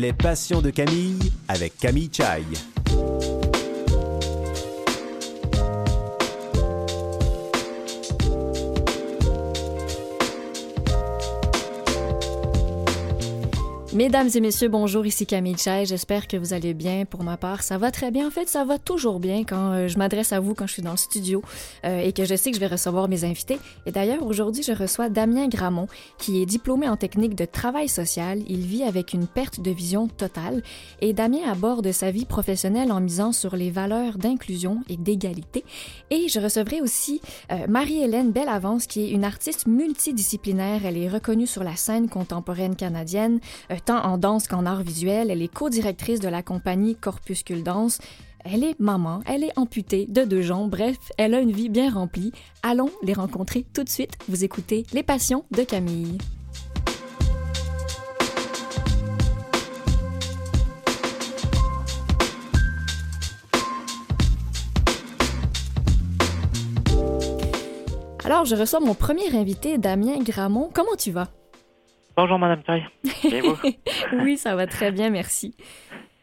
Les passions de Camille avec Camille Chai. Mesdames et messieurs, bonjour, ici Camille Chai. J'espère que vous allez bien. Pour ma part, ça va très bien. En fait, ça va toujours bien quand euh, je m'adresse à vous quand je suis dans le studio euh, et que je sais que je vais recevoir mes invités. Et d'ailleurs, aujourd'hui, je reçois Damien Gramont, qui est diplômé en technique de travail social. Il vit avec une perte de vision totale et Damien aborde sa vie professionnelle en misant sur les valeurs d'inclusion et d'égalité. Et je recevrai aussi euh, Marie-Hélène Bellavance, qui est une artiste multidisciplinaire. Elle est reconnue sur la scène contemporaine canadienne tant en danse qu'en art visuel. Elle est co-directrice de la compagnie Corpuscule Danse. Elle est maman, elle est amputée de deux jambes, bref, elle a une vie bien remplie. Allons les rencontrer tout de suite. Vous écoutez Les Passions de Camille. Alors, je reçois mon premier invité, Damien Gramont. Comment tu vas? Bonjour, Madame Taille. oui, ça va très bien, merci.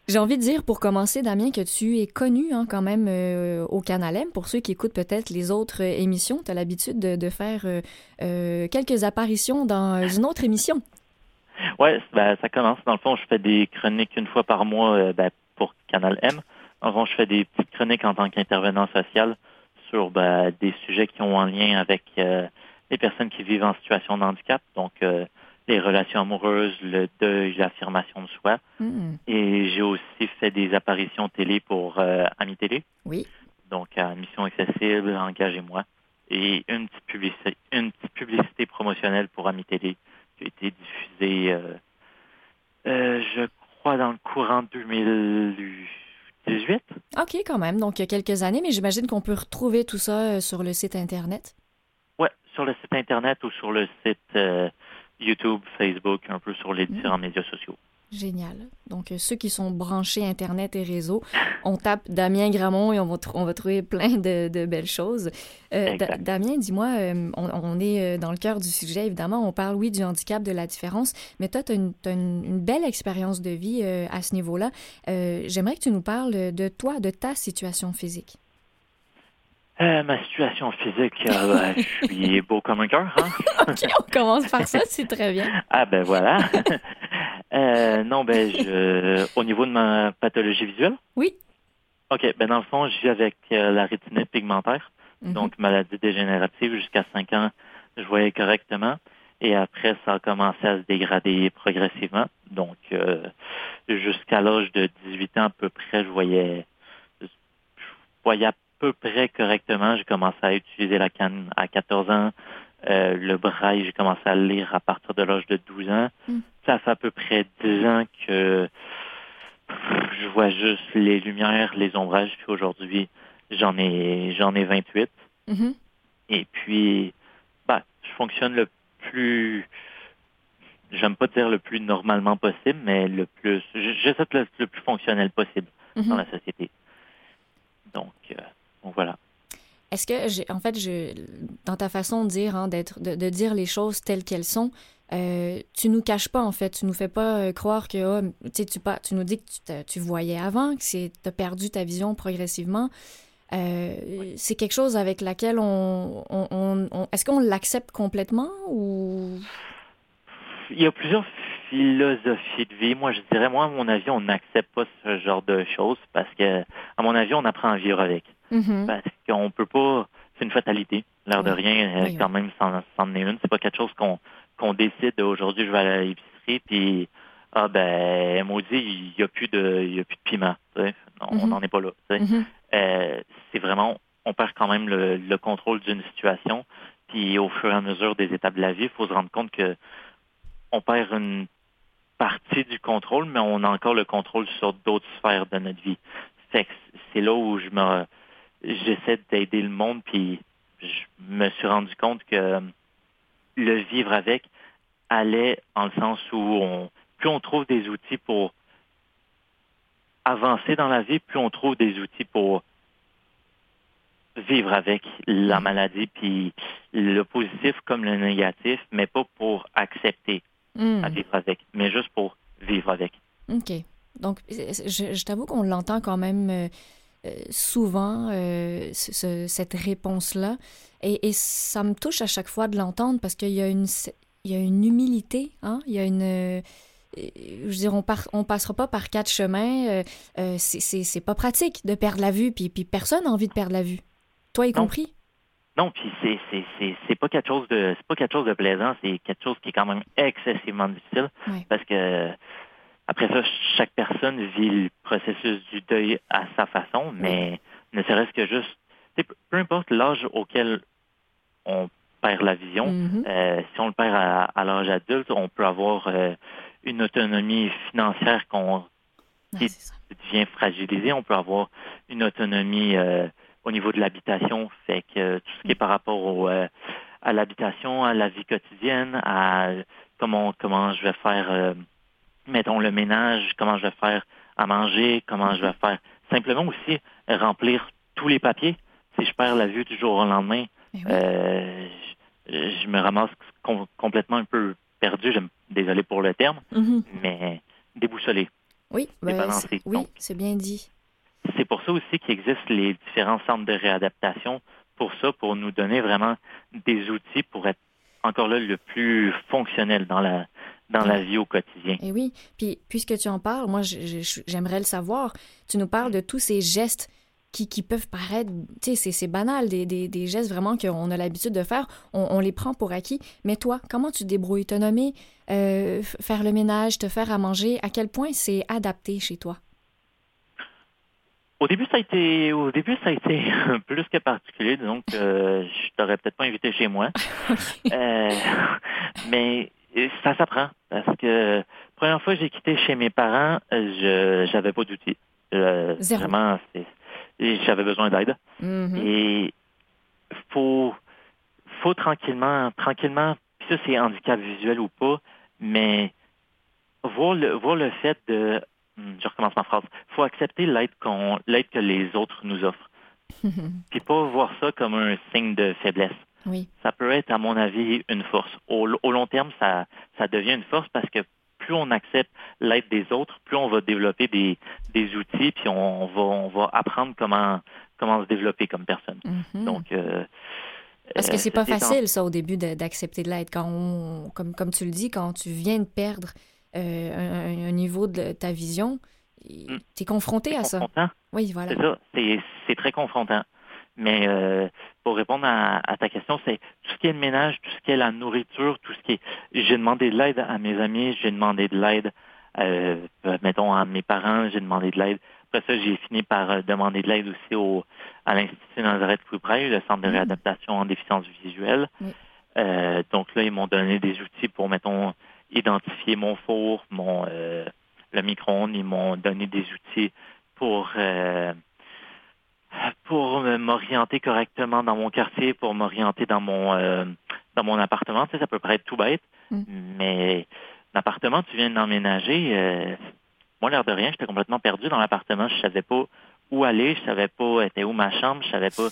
J'ai envie de dire, pour commencer, Damien, que tu es connu hein, quand même euh, au Canal M. Pour ceux qui écoutent peut-être les autres euh, émissions, tu as l'habitude de, faire euh, quelques apparitions dans une autre émission. Oui, ben, ça commence. Dans le fond, je fais des chroniques une fois par mois ben, pour Canal M. Dans le fond, je fais des petites chroniques en tant qu'intervenant social sur ben, des sujets qui ont en lien avec les personnes qui vivent en situation de handicap. Donc, les relations amoureuses, le deuil, l'affirmation de soi. Mm. Et j'ai aussi fait des apparitions télé pour euh, Ami Télé. Oui. Donc, à Mission Accessible, Engagez-moi. Et une petite, publicité, une petite publicité promotionnelle pour Ami Télé qui a été diffusée, euh, euh, je crois, dans le courant 2018. OK, quand même. Donc, il y a quelques années, mais j'imagine qu'on peut retrouver tout ça sur le site Internet. Oui, sur le site Internet ou sur le site YouTube, Facebook, un peu sur les mm. différents médias sociaux. Génial. Donc, euh, ceux qui sont branchés Internet et réseau, on tape Damien Gramont et on va, on va trouver plein de, belles choses. Euh, Damien, dis-moi, euh, on, est dans le cœur du sujet, évidemment. On parle, oui, du handicap, de la différence, mais toi, tu as, une, belle expérience de vie à ce niveau-là. J'aimerais que tu nous parles de toi, de ta situation physique. Euh, ma situation physique, euh, ben, je suis beau comme un cœur. Hein? OK, on commence par ça, c'est très bien. Ah ben voilà. euh, non, ben je au niveau de ma pathologie visuelle? Oui. OK, ben dans le fond, je vis avec la rétinite pigmentaire, mhm. donc maladie dégénérative. Jusqu'à 5 ans, je voyais correctement. Et après, ça a commencé à se dégrader progressivement. Donc, jusqu'à l'âge de 18 ans à peu près, je voyais, je voyais peu près correctement. J'ai commencé à utiliser la canne à 14 ans. Euh, le braille, j'ai commencé à le lire à partir de l'âge de 12 ans. Hmm. Ça fait à peu près 10 ans que je vois juste les lumières, les ombrages. Puis aujourd'hui, j'en ai j'en ai 28. Mm-hmm. Et puis, bah, je fonctionne le plus j'aime pas dire le plus normalement possible, mais le plus j'essaie d'être le, plus fonctionnel possible mm-hmm. dans la société. Donc, euh, voilà. Est-ce que, en fait, je, dans ta façon de dire, hein, d'être, de, dire les choses telles qu'elles sont, euh, tu nous caches pas, en fait. Tu nous fais pas euh, croire que, oh, tu, tu nous dis que tu, tu voyais avant, que tu as perdu ta vision progressivement. Euh, c'est quelque chose avec laquelle on, on, est-ce qu'on l'accepte complètement ou? Il y a plusieurs philosophies de vie. Moi, je dirais, moi, à mon avis, on n'accepte pas ce genre de choses parce que, à mon avis, on apprend à vivre avec. Mm-hmm. Parce qu'on peut pas, c'est une fatalité. L'air de rien, euh, quand même, c'en est une. C'est pas quelque chose qu'on qu'on décide aujourd'hui, je vais à l'épicerie, puis ah ben maudit, il y a plus de il y a plus de piment. On mm-hmm. n'en est pas là. Mm-hmm. Euh, c'est vraiment, on perd quand même le, le contrôle d'une situation. Puis au fur et à mesure des étapes de la vie, il faut se rendre compte que on perd une partie du contrôle, mais on a encore le contrôle sur d'autres sphères de notre vie. c'est là où je me j'essaie d'aider le monde, puis je me suis rendu compte que le vivre avec allait en le sens où on, plus on trouve des outils pour avancer dans la vie, plus on trouve des outils pour vivre avec la maladie, puis le positif comme le négatif, mais pas pour accepter hmm. à vivre avec, mais juste pour vivre avec. OK. Donc, je, t'avoue qu'on l'entend quand même euh, euh, souvent, euh, cette réponse-là. Et, ça me touche à chaque fois de l'entendre parce qu'il y, a une, il y a une humilité, hein? il y a une je veux dire, on, on passera pas par quatre chemins. c'est pas pratique de perdre la vue, puis, puis personne n'a envie de perdre la vue. Toi y compris? Non, puis c'est c'est pas quelque chose de c'est pas quelque chose de plaisant, c'est quelque chose qui est quand même excessivement difficile. Parce que après ça, chaque personne vit le processus du deuil à sa façon, mais ne serait-ce que juste, peu importe l'âge auquel on perd la vision, mm-hmm. euh, si on le perd à, l'âge adulte, on peut avoir euh, une autonomie financière qu'on qui devient fragilisée, on peut avoir une autonomie euh, au niveau de l'habitation, fait que tout ce qui est par rapport au, à l'habitation, à la vie quotidienne, à comment comment je vais faire mettons le ménage, comment je vais faire à manger, comment je vais faire simplement aussi remplir tous les papiers. Si je perds la vue du jour au lendemain, eh euh, je, me ramasse complètement un peu perdu. Désolé pour le terme, mm-hmm. mais déboussolé. Oui, ben, oui, c'est bien dit. C'est pour ça aussi qu'il existe les différents centres de réadaptation pour ça, pour nous donner vraiment des outils pour être encore là le plus fonctionnel dans la dans la vie au quotidien. Et eh oui, puis puisque tu en parles, moi j'aimerais le savoir. Tu nous parles de tous ces gestes qui, qui peuvent paraître, tu sais, c'est banal, des, des, des, gestes vraiment qu'on a l'habitude de faire, on, les prend pour acquis. Mais toi, comment tu te débrouilles, te nommer, euh, faire le ménage, te faire à manger, à quel point c'est adapté chez toi? Au début, ça a été, au début, ça a été plus que particulier, donc euh, je t'aurais peut-être pas invité chez moi. euh, mais ça s'apprend parce que première fois que j'ai quitté chez mes parents, je j'avais pas d'outils. Euh, vraiment, j'avais besoin d'aide. Mm-hmm. Et faut faut tranquillement, tranquillement, puis ça c'est handicap visuel ou pas, mais voir le voir le fait de je recommence ma phrase. faut accepter l'aide qu'on l'aide que les autres nous offrent. puis pas voir ça comme un signe de faiblesse. Ça peut être, à mon avis, une force. Au, long terme, ça, ça devient une force parce que plus on accepte l'aide des autres, plus on va développer des, des outils, puis on, va, on va apprendre comment, comment se développer comme personne. Mm-hmm. Donc, euh, parce que euh, c'est pas facile, ça, au début, d'accepter de, l'aide. Quand comme, comme tu le dis, quand tu viens de perdre euh, un, niveau de ta vision, mm. tu es confronté à ça. Oui, voilà. C'est ça. C'est très confrontant. Mais euh, pour répondre à, ta question, c'est tout ce qui est le ménage, tout ce qui est la nourriture, tout ce qui est... J'ai demandé de l'aide à mes amis, j'ai demandé de l'aide, euh, mettons, à mes parents, j'ai demandé de l'aide. Après ça, j'ai fini par demander de l'aide aussi au, à l'Institut Nazareth Coupreuil, le Centre de mm. réadaptation en déficience visuelle. Euh, donc là, ils m'ont donné des outils pour, mettons, identifier mon four, mon le micro-ondes. Ils m'ont donné des outils pour pour m'orienter correctement dans mon quartier, pour m'orienter dans mon euh, dans mon appartement. Tu sais, ça peut paraître tout bête, mm. mais l'appartement, tu viens d'emménager. Euh, moi, l'air de rien, j'étais complètement perdu dans l'appartement. Je savais pas où aller, je savais pas était où ma chambre, je savais pas.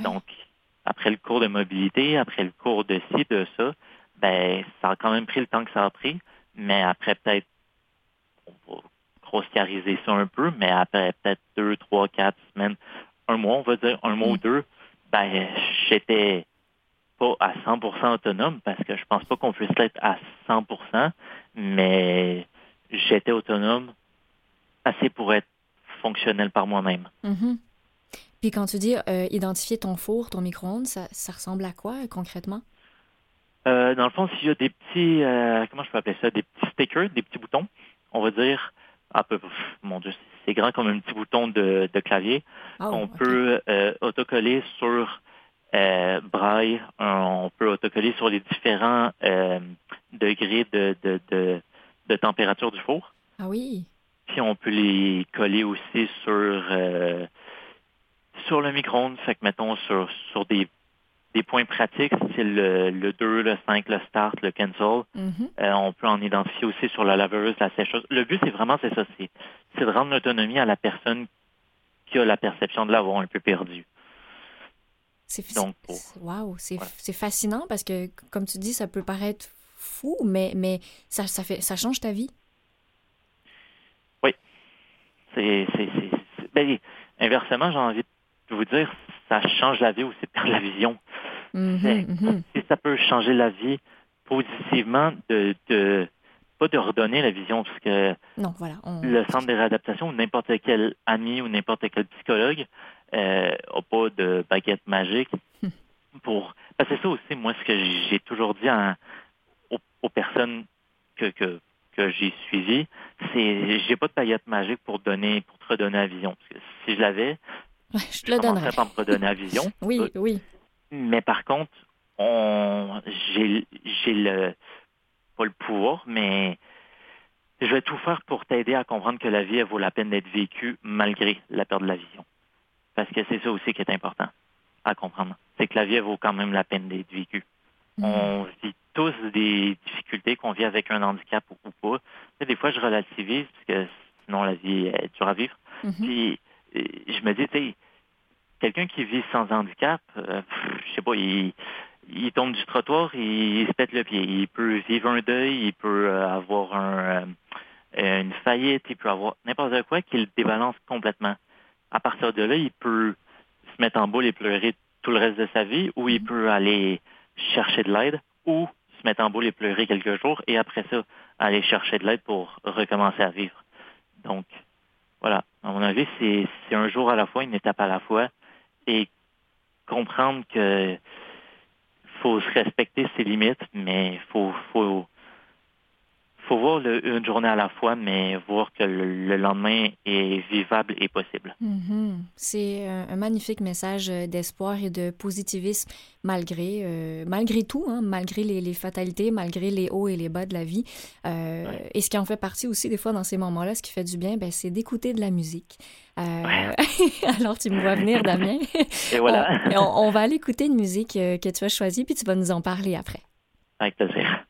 Donc, après le cours de mobilité, après le cours de ci, de ça, ben, ça a quand même pris le temps que ça a pris. Mais après peut-être, on va grossiariser ça un peu, mais après peut-être deux, trois, quatre semaines, un mois, on va dire un mois ou mm. deux, ben j'étais pas à 100% autonome parce que je pense pas qu'on puisse l'être à 100%, mais j'étais autonome assez pour être fonctionnel par moi-même. Mm-hmm. Puis quand tu dis euh, identifier ton four, ton micro-ondes, ça, ressemble à quoi euh, concrètement? Euh, dans le fond, s'il y a des petits, comment je peux appeler ça, des petits stickers, des petits boutons, on va dire, un peu, mon Dieu, c'est grand comme un petit bouton de, clavier oh, On peut euh, autocoller sur euh, braille. On peut autocoller sur les différents euh, degrés de, de, température du four. Ah oui. Puis on peut les coller aussi sur sur le micro-ondes. Fait que mettons sur sur des des points pratiques, style le, le 2, le 5, le start, le cancel. Mm-hmm. Euh, on peut en identifier aussi sur la laveuse, la sécheuse. Le but, c'est vraiment, c'est ça, c'est, de rendre l'autonomie à la personne qui a la perception de l'avoir un peu perdu. C'est wow, c'est fascinant parce que, comme tu dis, ça peut paraître fou, mais, mais ça, ça, fait, ça change ta vie? C'est, ben, inversement, j'ai envie de vous dire, ça change la vie ou c'est perdre la vision. Mm-hmm, mm-hmm. Si ça peut changer la vie positivement, de, de pas de redonner la vision, parce que non, voilà, le centre de réadaptation ou n'importe quel ami ou n'importe quel psychologue n'a euh, pas de baguette magique hmm. pour. Parce que c'est ça aussi, moi, ce que j'ai toujours dit aux, personnes que, que, que j'ai suivies, c'est j'ai pas de baguette magique pour donner, pour te redonner la vision. Parce que si je l'avais, je te le donnerais. pas me redonner la vision. oui, oui. Mais par contre, on, j'ai, j'ai le, pas le pouvoir, mais je vais tout faire pour t'aider à comprendre que la vie, elle vaut la peine d'être vécue malgré la perte de la vision. Parce que c'est ça aussi qui est important à comprendre. C'est que la vie, elle vaut quand même la peine d'être vécue. Mm. On vit tous des difficultés qu'on vit avec un handicap ou, pas. des fois, je relativise parce que sinon la vie est dure à vivre. Mm-hmm. Puis, euh, je me dis, tu sais, quelqu'un qui vit sans handicap, euh, je sais pas, il, il tombe du trottoir, il, se pète le pied. Il peut vivre un deuil, il peut euh, avoir un, euh, une faillite, il peut avoir n'importe quoi qui le débalance complètement. À partir de là, il peut se mettre en boule et pleurer tout le reste de sa vie, ou il peut aller chercher de l'aide, ou se mettre en boule et pleurer quelques jours, et après ça, aller chercher de l'aide pour recommencer à vivre. Donc, voilà. À mon avis, c'est un jour à la fois, une étape à la fois, et comprendre que faut se respecter ses limites, mais faut faut faut voir une journée à la fois, mais voir que le, lendemain est vivable et possible. Mm-hmm. C'est un, magnifique message d'espoir et de positivisme malgré, euh, malgré tout, hein, malgré les, fatalités, malgré les hauts et les bas de la vie. Euh, et ce qui en fait partie aussi des fois dans ces moments-là, ce qui fait du bien, ben, c'est d'écouter de la musique. Euh, alors, tu me vois venir, Damien. et voilà. on, on, va aller écouter une musique que tu as choisie, puis tu vas nous en parler après. Avec plaisir.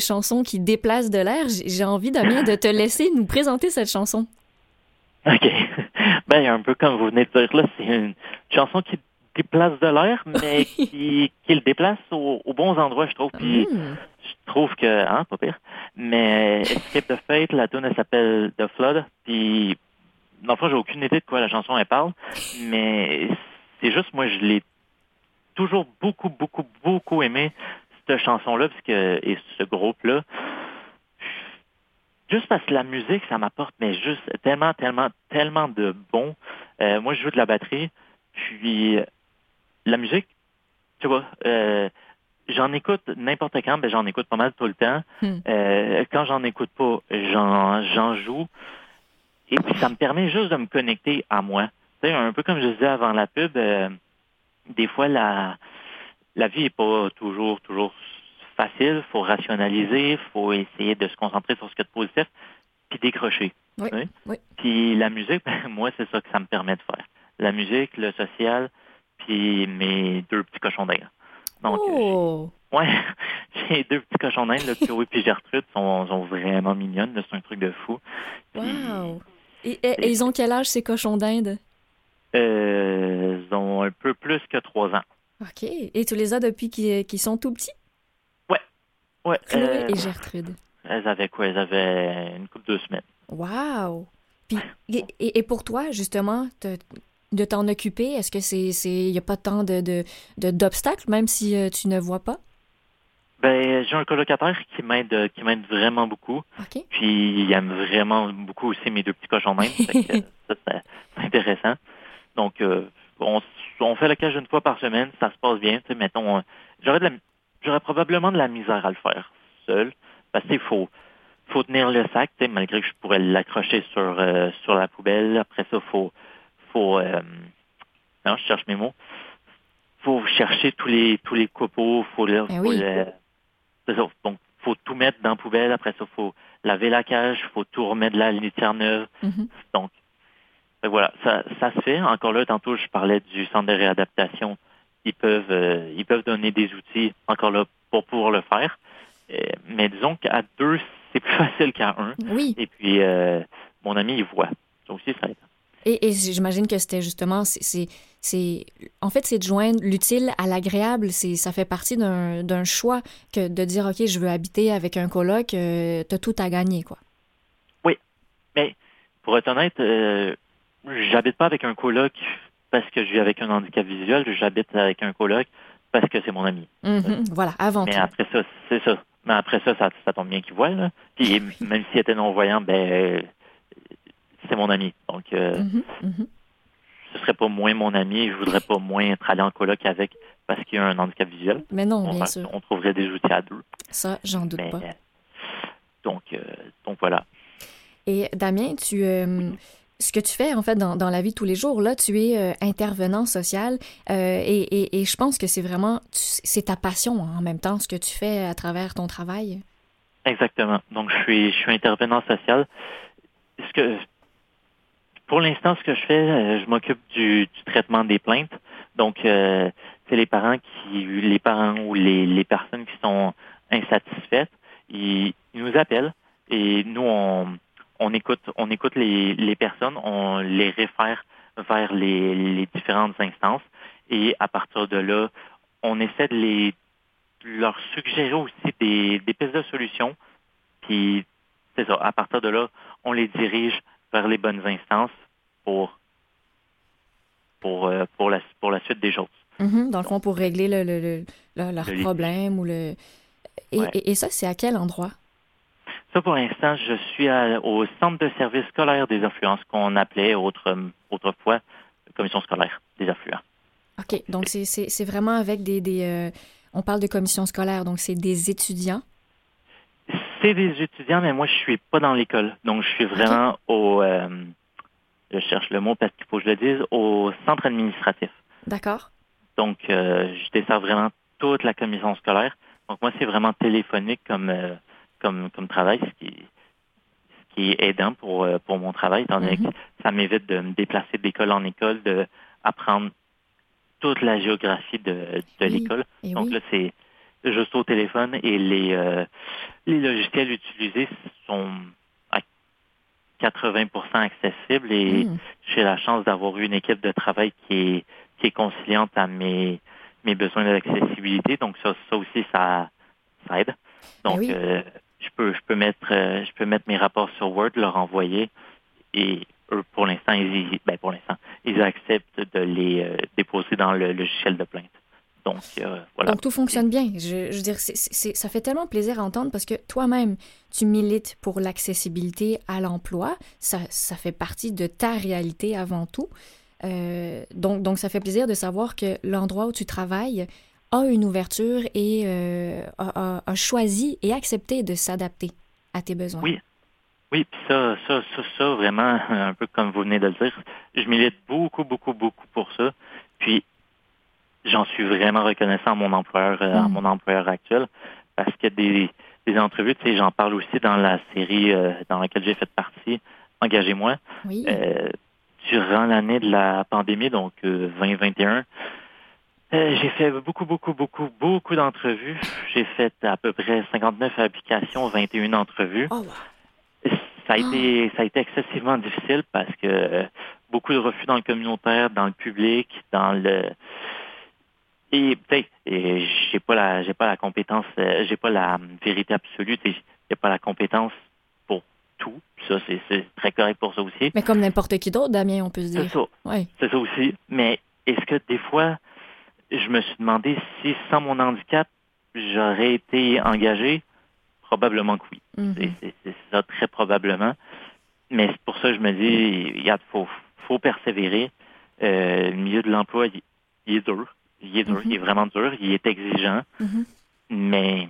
Chanson qui déplace de l'air. J'ai envie, Damien, de te laisser nous présenter cette chanson. OK. Ben, un peu comme vous venez de dire là, c'est une chanson qui déplace de l'air, mais qui, qui, le déplace aux, bons endroits, je trouve. Puis, hmm. je trouve que, hein, pas pire. Mais Escape the Fate, la tune, elle s'appelle The Flood. Puis, dans le fond, j'ai aucune idée de quoi la chanson elle parle, mais c'est juste, moi, je l'ai toujours beaucoup, beaucoup, beaucoup aimé, cette chanson-là, et ce groupe-là. Juste parce que la musique, ça m'apporte, mais juste tellement, tellement, tellement de bon. Euh, moi, je joue de la batterie, puis la musique, tu vois, euh, j'en écoute n'importe quand, ben j'en écoute pas mal tout le temps. Hmm. Euh, quand j'en écoute pas, j'en, j'en joue. Et puis ça me permet juste de me connecter à moi. Tu sais, un peu comme je disais avant la pub, des fois la la vie est pas toujours toujours facile. Faut rationaliser, faut essayer de se concentrer sur ce a de positif, puis décrocher. Oui, oui. Puis la musique, ben, moi c'est ça que ça me permet de faire. La musique, le social, puis mes deux petits cochons d'Inde. Donc, oh. ouais, j'ai deux petits cochons d'Inde, le Chloé et Gertrude, sont, sont vraiment mignonnes. C'est un truc de fou. wow! Et, ils ont quel âge, ces cochons d'Inde? Euh, ils ont un peu plus que trois ans. OK. Et tu les as depuis qu'ils sont tout petits? Ouais. ouais. Chloé euh, et Gertrude. Elles avaient quoi? Elles avaient une couple de semaines. Wow! Puis, et, et, pour toi, justement, de t'en occuper, est-ce que c'est il n'y a pas tant de d'obstacles, même si euh, tu ne vois pas? Ben, j'ai un colocataire qui m'aide qui m'aide vraiment beaucoup. Puis il aime vraiment beaucoup aussi mes deux petits cochons même. ça, c'est intéressant. Donc euh, on, on, fait la cage une fois par semaine, ça se passe bien. Mettons, euh, j'aurais j'aurais probablement de la misère à le faire seul. Parce qu'il faut faut tenir le sac, malgré que je pourrais l'accrocher sur sur la poubelle. Après ça, faut faut non, je cherche mes mots. Faut chercher tous les tous les copeaux, faut, les, ben faut les, donc, faut tout mettre dans la poubelle. Après ça, faut laver la cage, faut tout remettre de la litière neuve. Mm-hmm. Donc, ben voilà, ça, ça se fait. Encore là, tantôt, je parlais du centre de réadaptation. Ils peuvent, euh, ils peuvent donner des outils, encore là, pour pouvoir le faire. Euh, mais disons qu'à deux, c'est plus facile qu'à un. Oui. Et puis, euh, mon ami, il voit. Ça aussi, ça aide. Et, et j'imagine que c'était justement, c'est, c'est, en fait, c'est de joindre l'utile à l'agréable. C'est, ça fait partie d'un, choix que de dire, OK, je veux habiter avec un coloc, euh, t'as tout à gagner, quoi. Oui. Mais, pour être honnête, euh, j'habite pas avec un coloc parce que je vis avec un handicap visuel. J'habite avec un coloc parce que c'est mon ami. Mm-hmm. voilà, avant Mais après ça, c'est ça. Mais après ça, ça, ça tombe bien qu'il voit, là. Puis, même s'il était non-voyant, ben, c'est mon ami. Donc, euh, mhm, mhm. ce serait pas moins mon ami. Je voudrais pas moins être allé en coloc avec parce qu'il y a un handicap visuel. Mais non, on, bien sûr. On trouverait des outils à deux. Ça, j'en doute pas. Donc, euh, donc voilà. Et Damien, tu, euh, ce que tu fais en fait dans, dans, la vie de tous les jours, là, tu es intervenant social et, et, et, je pense que c'est vraiment, c'est ta passion en même temps, ce que tu fais à travers ton travail. Exactement. Donc, je suis, je suis intervenant social. Ce que, pour l'instant, ce que je fais, euh, je m'occupe du, traitement des plaintes. Donc, euh, c'est les parents qui, les parents ou les, personnes qui sont insatisfaites, ils, nous appellent et nous on, écoute, on écoute les, personnes, on les réfère vers les, différentes instances et à partir de là, on essaie de les leur suggérer aussi des, des pistes de solutions. Puis c'est ça. À partir de là, on les dirige vers les bonnes instances pour, pour, euh, pour, la, pour la suite des choses. Mm-hmm. dans le fond, pour régler le, le, leur problème ou le. Et, et, ça, c'est à quel endroit? Ça, pour l'instant, je suis au centre de service scolaire des affluents, qu'on appelait autre, autrefois commission scolaire des affluents. OK. Donc, c'est vraiment avec des. des euh, on parle de commission scolaire, donc c'est des étudiants? C'est des étudiants, mais moi, je suis pas dans l'école. Donc, je suis vraiment au. Euh, je cherche le mot parce qu'il faut que je le dise, au centre administratif. D'accord. Donc, euh, je desserre vraiment toute la commission scolaire. Donc, moi, c'est vraiment téléphonique comme, euh, comme, comme travail, ce qui, ce qui est aidant pour, euh, pour mon travail, étant donné que ça m'évite de me déplacer d'école en école, d'apprendre toute la géographie de, de l'école. Donc là, c'est juste au téléphone et les, les logiciels utilisés sont à 80% accessibles et hmm. j'ai la chance d'avoir eu une équipe de travail qui est, qui est conciliante à mes, mes besoins d'accessibilité. Donc ça, ça aussi, ça, ça aide. Donc, ben je peux, je peux mettre, je peux mettre mes rapports sur Word, leur envoyer et eux, pour l'instant, ils, ben acceptent de les euh, déposer dans le logiciel de plainte. Donc, euh. Donc, tout fonctionne bien. Je, je veux dire, ça fait tellement plaisir à entendre parce que toi-même, tu milites pour l'accessibilité à l'emploi. Ça, ça, fait partie de ta réalité avant tout. Euh, donc, donc, ça fait plaisir de savoir que l'endroit où tu travailles a une ouverture et a, a, choisi et accepté de s'adapter à tes besoins. Oui, oui, puis ça, ça, ça, ça, vraiment, un peu comme vous venez de le dire, je milite beaucoup, beaucoup, beaucoup pour ça. Puis, j'en suis vraiment reconnaissant à mon employeur, euh, à mm. mon employeur actuel, parce que des, des entrevues, tu sais, j'en parle aussi dans la série euh, dans laquelle j'ai fait partie, Engagez-moi. Oui. Euh, durant l'année de la pandémie, donc 2021, j'ai fait beaucoup, beaucoup, beaucoup, beaucoup d'entrevues. J'ai fait à peu près 59 applications, 21 entrevues. Oh, ça a été ça a été excessivement difficile parce que euh, beaucoup de refus dans le communautaire, dans le public, dans le et peut-être j'ai pas la j'ai pas la compétence euh, j'ai pas la vérité absolue j'ai pas la compétence pour tout. Ça c'est très correct pour ça aussi. Mais comme n'importe qui d'autre Damien on peut se dire. c'est ça c'est ça aussi. Mais est-ce que des fois je me suis demandé si sans mon handicap j'aurais été engagé Probablement que oui. Mhm. C'est ça, très probablement. Mais c'est pour ça que je me dis, il faut, faut persévérer. Euh, le milieu de l'emploi, il, est dur. Il est dur, il est mhm. vraiment dur, il est exigeant. Mhm. Mais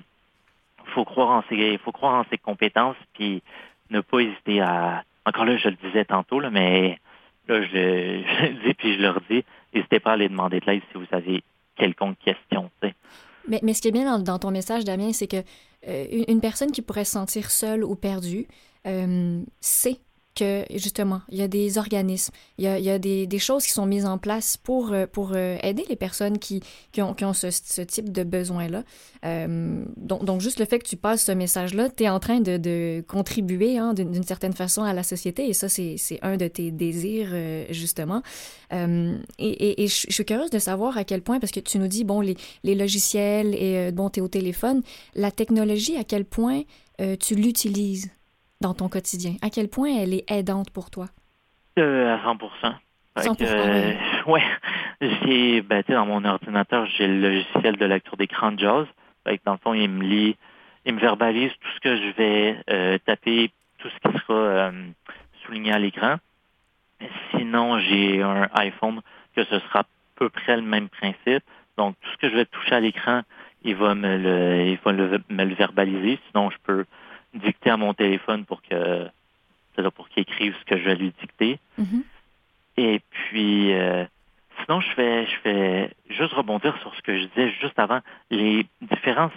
faut croire en ses, faut croire en ses compétences, puis ne pas hésiter à. Encore là, je le disais tantôt, là, mais là, je, je le dis puis je leur dis, n'hésitez pas à aller demander de l'aide si vous avez quelconque question. Mais, mais ce qui est bien dans ton message, Damien, c'est que euh, une personne qui pourrait se sentir seule ou perdue euh, sait que justement, il y a des organismes, il y a, des, choses qui sont mises en place pour, euh, pour aider les personnes qui, ont, ce, type de besoin-là. donc, donc, juste le fait que tu passes ce message-là, tu es en train de, contribuer hein, d'une certaine façon à la société et ça, c'est un de tes désirs, justement. et, je, suis curieuse de savoir à quel point, parce que tu nous dis, bon, les, les logiciels et bon, tu es au téléphone, la technologie, à quel point tu l'utilises? Dans ton quotidien? À quel point elle est aidante pour toi? Euh, à 100 100 euh, ouais. J'ai, ben, dans mon ordinateur, j'ai le logiciel de lecture d'écran de JAWS. dans le fond, il me lit, il me verbalise tout ce que je vais euh, taper, tout ce qui sera souligné à l'écran. Sinon, j'ai un iPhone que ce sera à peu près le même principe. Donc, tout ce que je vais toucher à l'écran, il va me le, il va me le verbaliser. Sinon, je peux dicter à mon téléphone pour que pour qu'il écrive ce que je vais lui dicter. Mm-hmm. Et puis euh, sinon je fais je fais juste rebondir sur ce que je disais juste avant, les différents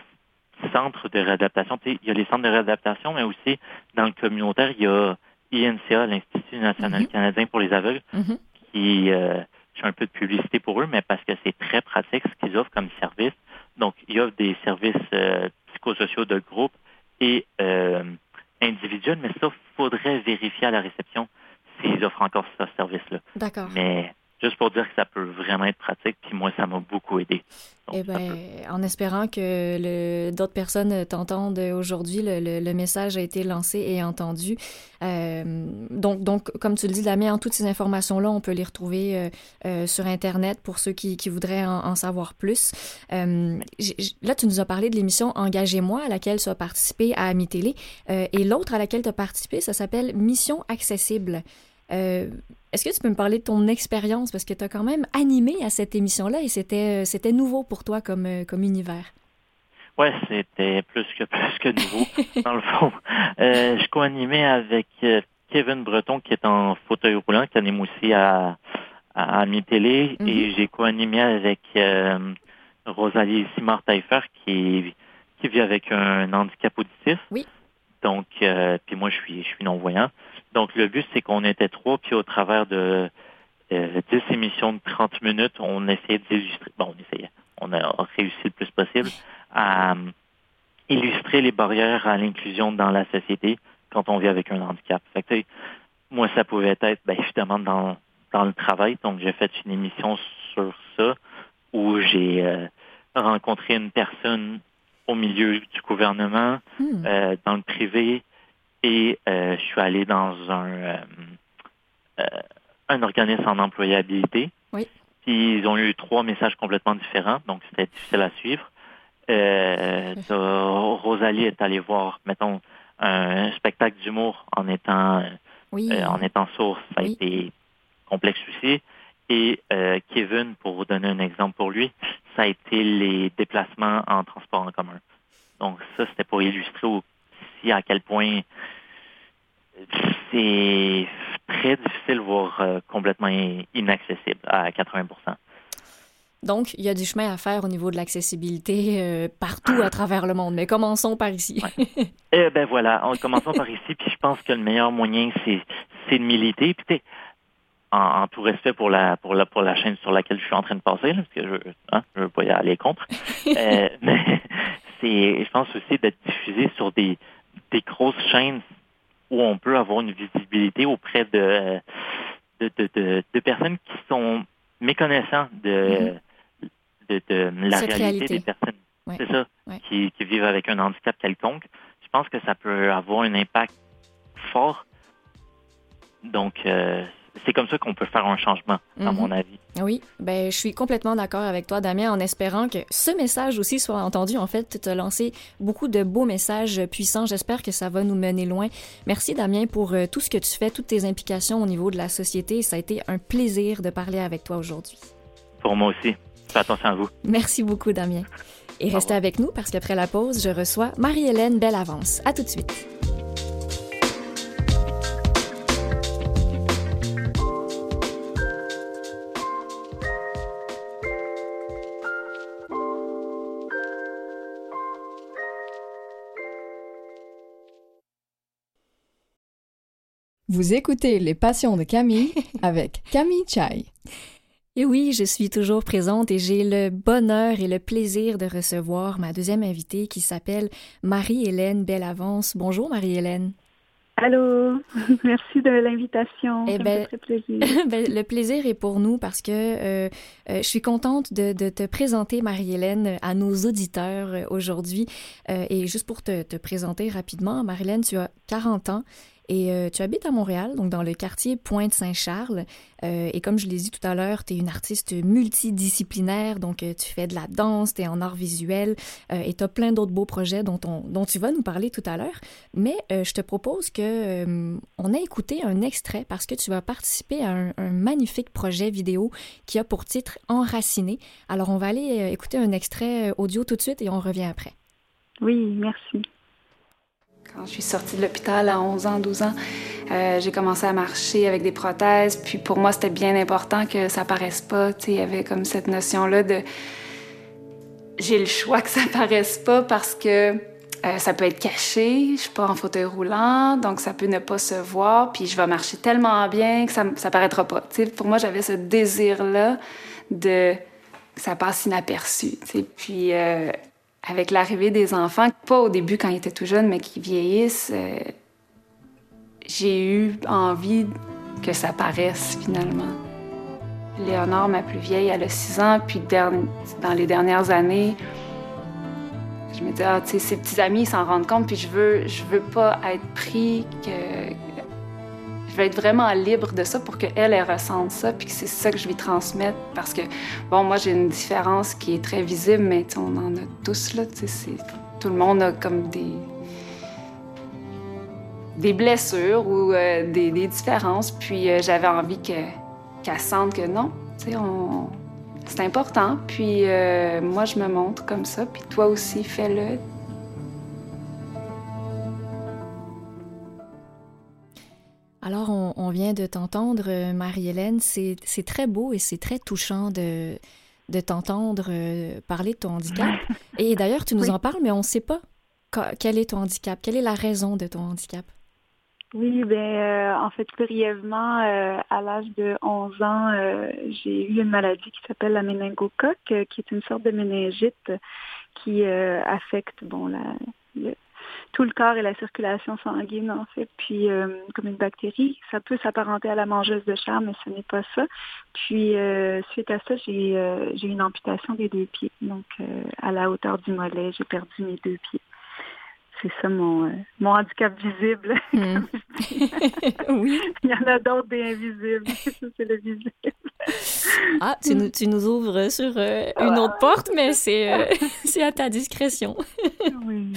centres de réadaptation. il y a les centres de réadaptation, mais aussi dans le communautaire, il y a INCA, l'Institut national mm-hmm. canadien pour les aveugles, mm-hmm. qui euh, je fais un peu de publicité pour eux, mais parce que c'est très pratique ce qu'ils offrent comme service. Donc, ils offrent des services euh, psychosociaux de groupe et euh, individuel, mais ça, faudrait vérifier à la réception s'ils offrent encore ce service-là. D'accord. Mais juste pour dire que ça peut vraiment être pratique, puis moi, ça m'a beaucoup aidé. eh bien, en espérant que d'autres personnes t'entendent aujourd'hui, le, message a été lancé et entendu. Euh, donc, donc, comme tu le dis, Damien, toutes ces informations-là, on peut les retrouver euh, euh, sur Internet pour ceux qui, voudraient en, savoir plus. là, tu nous as parlé de l'émission Engagez-moi, à laquelle tu as participé à Ami Télé, et l'autre à laquelle tu as participé, ça s'appelle Mission Accessible. Euh, est-ce que tu peux me parler de ton expérience? Parce que tu as quand même animé à cette émission-là et c'était, euh, c'était nouveau pour toi comme, euh, comme univers. Oui, c'était plus que plus que nouveau, dans le fond. je co-animais avec Kevin Breton, qui est en fauteuil roulant, qui anime aussi à, à, Télé, et mm-hmm. j'ai co-animé avec Rosalie Simard-Taillefer, qui, qui vit avec un handicap auditif. Oui. Donc, puis moi, je suis, je suis non-voyant. Donc, le but, c'est qu'on était trois, puis au travers de euh, 10 émissions de 30 minutes, on essayait d'illustrer, bon, on essayait, on a réussi le plus possible à illustrer les barrières à l'inclusion dans la société quand on vit avec un handicap. Fait moi, ça pouvait être ben, évidemment dans, dans le travail. Donc, j'ai fait une émission sur ça où j'ai euh, rencontré une personne au milieu du gouvernement, hmm. euh, dans le privé, et euh, je suis allé dans un, un organisme en employabilité. Oui. Puis ils ont eu trois messages complètement différents, donc c'était difficile à suivre. Rosalie est allée voir, mettons, un spectacle d'humour en étant en étant source. Ça a été complexe aussi. Et euh, Kevin, pour vous donner un exemple pour lui, ça a été les déplacements en transport en commun. Donc ça, c'était pour illustrer aussi à quel point c'est très difficile, voire euh, complètement inaccessible à 80 donc, il y a du chemin à faire au niveau de l'accessibilité euh, partout à travers le monde. Mais commençons par ici. eh ben voilà, commençons par ici. Puis je pense que le meilleur moyen, c'est, c'est de militer. Puis en, tout respect pour la pour la pour la chaîne sur laquelle je suis en train de passer, parce que je hein, je veux pas y aller contre. euh, mais c'est je pense aussi d'être diffusé sur des des grosses chaînes où on peut avoir une visibilité auprès de de, de, de, personnes qui sont méconnaissants de, mm-hmm. de, la réalité, des personnes. C'est ça, qui, qui vivent avec un handicap quelconque. Je pense que ça peut avoir un impact fort. Donc, euh, c'est comme ça qu'on peut faire un changement, à mhm. mon avis. Oui, ben je suis complètement d'accord avec toi, Damien, en espérant que ce message aussi soit entendu. En fait, tu as lancé beaucoup de beaux messages puissants. J'espère que ça va nous mener loin. Merci, Damien, pour euh, tout ce que tu fais, toutes tes implications au niveau de la société. Ça a été un plaisir de parler avec toi aujourd'hui. Pour moi aussi. Fais attention à vous. Merci beaucoup, Damien. Et restez avec nous parce qu'après la pause, je reçois Marie-Hélène Bellavance. À tout de suite. Vous écoutez Les Passions de Camille avec Camille Chai. Et oui, je suis toujours présente et j'ai le bonheur et le plaisir de recevoir ma deuxième invitée qui s'appelle Marie-Hélène Bellavance. Bonjour Marie-Hélène. Allô, merci de l'invitation. Eh ben, plaisir. Ben, le plaisir est pour nous parce que euh, euh, je suis contente de, te présenter, Marie-Hélène, à nos auditeurs euh, aujourd'hui. et juste pour te, te présenter rapidement, Marie-Hélène, tu as 40 ans et euh, tu habites à Montréal, donc dans le quartier Pointe-Saint-Charles. Euh, et comme je l'ai dit tout à l'heure, tu es une artiste multidisciplinaire, donc euh, tu fais de la danse, tu es en art visuel et tu as plein d'autres beaux projets dont, on, dont tu vas nous parler tout à l'heure. Mais je te propose que on ait écouté un extrait parce que tu vas participer à un, magnifique projet vidéo qui a pour titre Enraciné. Alors on va aller écouter un extrait audio tout de suite et on revient après. Oui, merci. Quand je suis sortie de l'hôpital à 11 ans, 12 ans, euh, j'ai commencé à marcher avec des prothèses. Puis pour moi, c'était bien important que ça paraisse pas. Il y avait comme cette notion-là de j'ai le choix que ça paraisse pas parce que euh, ça peut être caché. Je suis pas en fauteuil roulant, donc ça peut ne pas se voir. Puis je vais marcher tellement bien que ça, ça paraîtra pas. pour moi, j'avais ce désir-là de ça passe inaperçu. Puis euh, avec l'arrivée des enfants, pas au début quand ils étaient tout jeunes, mais qui vieillissent, euh, j'ai eu envie que ça paraisse finalement. Léonore, ma plus vieille, elle a 6 ans, puis dans les dernières années, je me dis, ah, tu sais, ses petits amis, s'en rendent compte, puis je veux, je veux pas être pris que, je vais être vraiment libre de ça pour qu'elle, elle ressente ça, puis que c'est ça que je vais transmettre. Parce que, bon, moi, j'ai une différence qui est très visible, mais on en a tous, là. Tout le monde a comme des, des blessures ou euh, des, différences. Puis euh, j'avais envie qu'elle sente que non, on... c'est important. Puis euh, moi, je me montre comme ça, puis toi aussi, fais-le. Alors, on, vient de t'entendre, euh, Marie-Hélène. C'est très beau et c'est très touchant de, de t'entendre euh, parler de ton handicap. Et d'ailleurs, tu nous en parles, mais on ne sait pas quel est ton handicap. Quelle est la raison de ton handicap? Oui, ben euh, en fait, brièvement, euh, à l'âge de 11 ans, euh, j'ai eu une maladie qui s'appelle la méningocoque, qui est une sorte de méningite qui affecte bon la, tout le corps et la circulation sanguine, en fait, puis comme une bactérie. Ça peut s'apparenter à la mangeuse de chair, mais ce n'est pas ça. Puis, suite à ça, j'ai j'ai une amputation des deux pieds. Donc, à la hauteur du mollet, j'ai perdu mes deux pieds c'est ça mon, euh, mon handicap visible. Hmm. oui. Il y en a d'autres des invisibles. c'est le visible. ah, tu nous, tu nous ouvres sur euh, une autre porte, mais c'est euh, c'est à ta discrétion. oui.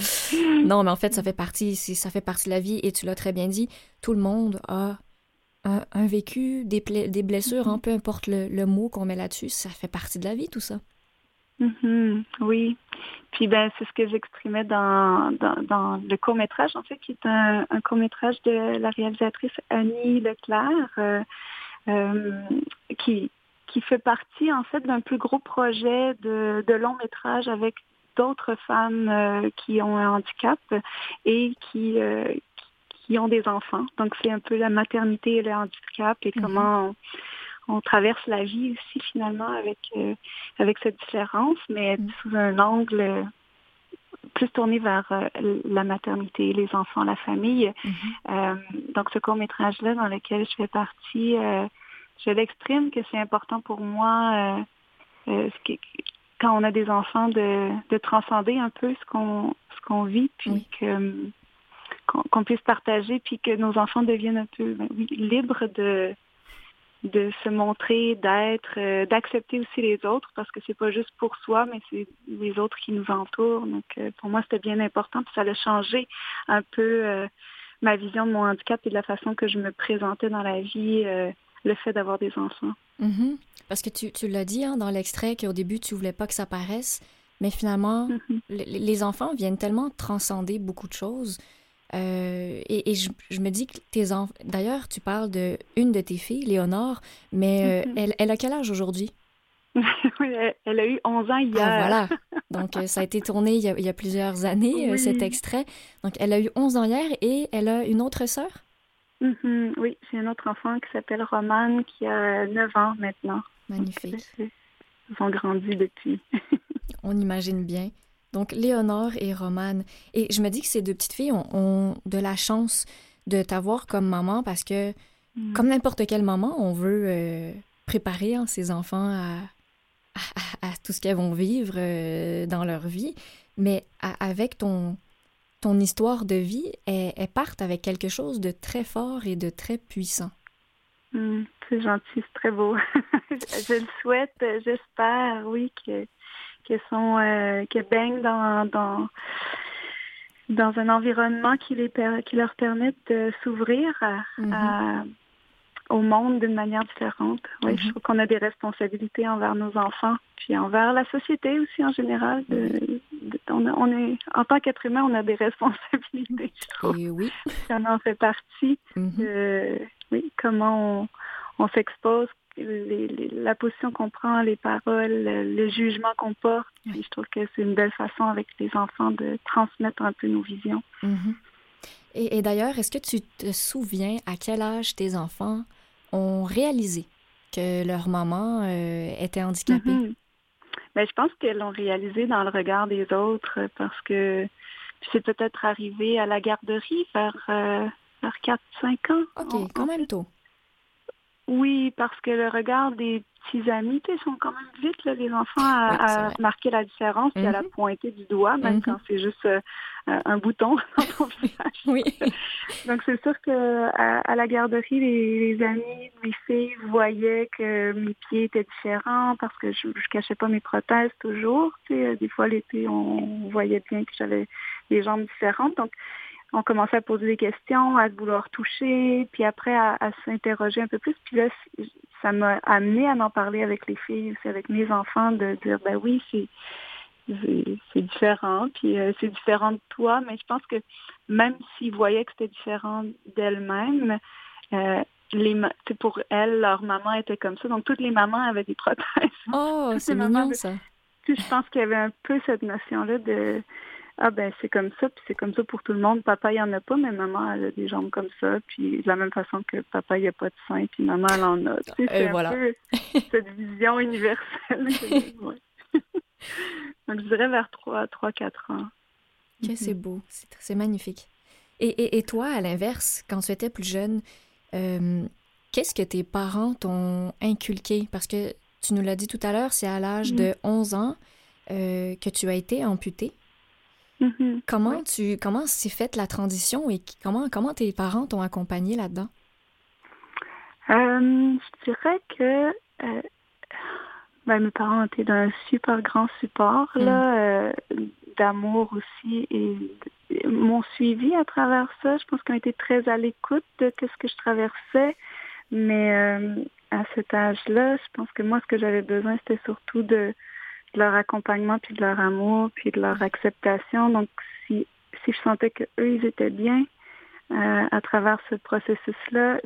Non, mais en fait, ça fait partie, ça fait partie de la vie et tu l'as très bien dit. Tout le monde a un, vécu, des, des blessures, hein, peu importe le, le mot qu'on met là-dessus, ça fait partie de la vie, tout ça. Mm-hmm. oui. Puis ben c'est ce que j'exprimais dans, dans, le court métrage en fait qui est un, court métrage de la réalisatrice Annie Leclerc euh, euh, qui qui fait partie en fait d'un plus gros projet de, de long métrage avec d'autres femmes euh, qui ont un handicap et qui qui ont des enfants. Donc c'est un peu la maternité et le handicap et mm-hmm. comment on traverse la vie aussi finalement avec euh, avec cette différence, mais mm. sous un angle euh, plus tourné vers euh, la maternité, les enfants, la famille. Mm-hmm. donc ce court métrage là dans lequel je fais partie, je l'exprime que c'est important pour moi quand on a des enfants de, de transcender un peu ce qu'on ce qu'on vit, puis que qu'on puisse partager, puis que nos enfants deviennent un peu ben libres de de se montrer, d'être, euh, d'accepter aussi les autres parce que c'est pas juste pour soi, mais c'est les autres qui nous entourent. Donc euh, pour moi c'était bien important puis ça a changé un peu euh, ma vision de mon handicap et de la façon que je me présentais dans la vie, le fait d'avoir des enfants. Mm-hmm. Parce que tu, tu l'as dit hein, dans l'extrait qu'au début tu voulais pas que ça paraisse, mais finalement mm-hmm. les enfants viennent tellement transcender beaucoup de choses. Euh, et, je, me dis que tes enfants. D'ailleurs, tu parles de une de tes filles, Léonore, mais euh, mm-hmm. elle, a quel âge aujourd'hui? oui, elle, a eu 11 ans hier. Ah, voilà. Donc, euh, ça a été tourné il y a, plusieurs années, cet extrait. Donc, elle a eu 11 ans hier et elle a une autre sœur? Mm-hmm. Oui, j'ai un autre enfant qui s'appelle Romane qui a 9 ans maintenant. Magnifique. ils ont grandi depuis. On imagine bien. Donc, Léonore et Romane. Et je me dis que ces deux petites filles ont, de la chance de t'avoir comme maman parce que, mm. comme n'importe quelle maman, on veut euh, préparer hein, ses enfants à, à, tout ce qu'elles vont vivre euh, dans leur vie. Mais avec ton, ton histoire de vie, elles, partent avec quelque chose de très fort et de très puissant. Mm, c'est gentil, c'est très beau. je le souhaite, j'espère, oui, que qui sont euh, qui baignent dans, dans dans un environnement qui les qui leur permet de s'ouvrir mm-hmm. au monde d'une manière différente. Oui, je mm-hmm. trouve qu'on a des responsabilités envers nos enfants, puis envers la société aussi en général. De, on, est en tant qu'être humain, on a des responsabilités. Je trouve. Et oui. Ça en fait partie. Mm-hmm. oui, comment on, on s'expose, la position qu'on prend, les paroles, le, jugement qu'on porte. je trouve que c'est une belle façon avec les enfants de transmettre un peu nos visions. Mm-hmm. Et, d'ailleurs, est-ce que tu te souviens à quel âge tes enfants ont réalisé que leur maman euh, était handicapée? Ben, je pense qu'elles l'ont réalisé dans le regard des autres parce que c'est peut-être arrivé à la garderie vers, euh, vers 4-5 ans. OK, quand même tôt. Oui, parce que le regard des petits amis, ils sont quand même vite, là, les enfants, à, marquer la différence et à la mhm. pointer du doigt, même mhm. quand c'est juste euh, un bouton dans ton visage. Oui. Donc, c'est sûr que à, la garderie, les, amis, mes filles voyaient que mes pieds étaient différents parce que je, je cachais pas mes prothèses toujours. Tu sais, des fois, l'été, on voyait bien que j'avais les jambes différentes. Donc, on commençait à poser des questions, à vouloir toucher, puis après à, s'interroger un peu plus. Puis là, ça m'a amené à en parler avec les filles, aussi avec mes enfants, de dire ben oui, c'est c'est différent, puis euh, c'est différent de toi, mais je pense que même s'ils voyaient que c'était différent d'elles-mêmes, euh, les pour elles, leur maman était comme ça. Donc toutes les mamans avaient des prothèses. Oh, c'est mignon ça. Puis je pense qu'il y avait un peu cette notion-là de Ah ben c'est comme ça, puis c'est comme ça pour tout le monde. Papa, il en a pas, mais maman, elle a des jambes comme ça, puis de la même façon que papa, il n'y a pas de sein, puis maman, elle en a. c'est un peu cette vision universelle. Donc, je dirais vers 3, 3 4 ans. c'est mhm. beau, c'est magnifique. Et, et, toi, à l'inverse, quand tu étais plus jeune, euh, qu'est-ce que tes parents t'ont inculqué? Parce que tu nous l'as dit tout à l'heure, c'est à l'âge de 11 mhm. ans euh, que tu as été amputée. Mhm. Comment tu comment s'est faite la transition et comment comment tes parents t'ont accompagné là-dedans? Euh, je dirais que ben, mes parents ont été d'un super grand support là, mm. d'amour aussi et m'ont suivi à travers ça. Je pense qu'ils ont été très à l'écoute de ce que je traversais. Mais euh, à cet âge-là, je pense que moi, ce que j'avais besoin, c'était surtout de, leur accompagnement, puis de leur amour, puis de leur acceptation. Donc, si, si je sentais qu'eux, ils étaient bien euh, à travers ce processus-là,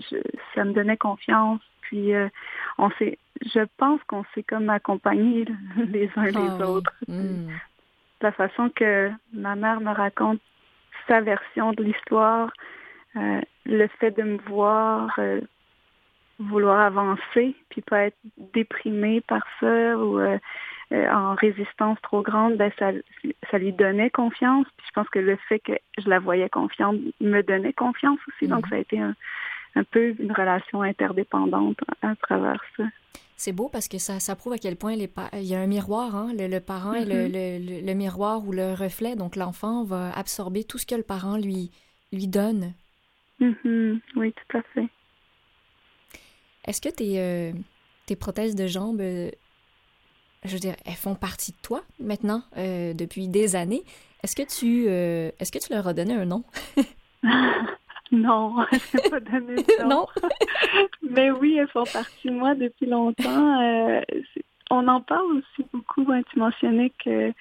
ça me donnait confiance. Puis, euh, on s'est, je pense qu'on s'est comme accompagnés les uns les ah autres. Hmm. La façon que ma mère me raconte sa version de l'histoire, euh, le fait de me voir euh, vouloir avancer, puis pas être déprimée par ça ou euh, en résistance trop grande, ben ça, ça lui donnait confiance. Puis je pense que le fait que je la voyais confiante me donnait confiance aussi. Donc mhm. ça a été un, un peu une relation interdépendante à travers ça. C'est beau parce que ça, ça prouve à quel point les il y a un miroir, hein? le, parent est mm-hmm. le, le, miroir ou le reflet, donc l'enfant va absorber tout ce que le parent lui, lui donne. Mm-hmm. Oui, tout à fait. Est-ce que tes, euh, tes prothèses de jambes, euh, je veux dire, elles font partie de toi maintenant euh, depuis des années? Est-ce que tu est-ce que tu leur as donné un nom? Non, je pas donné de non? Mais oui, elles font partie de moi depuis longtemps. Euh, on en parle aussi beaucoup. Hein. Tu mentionnais que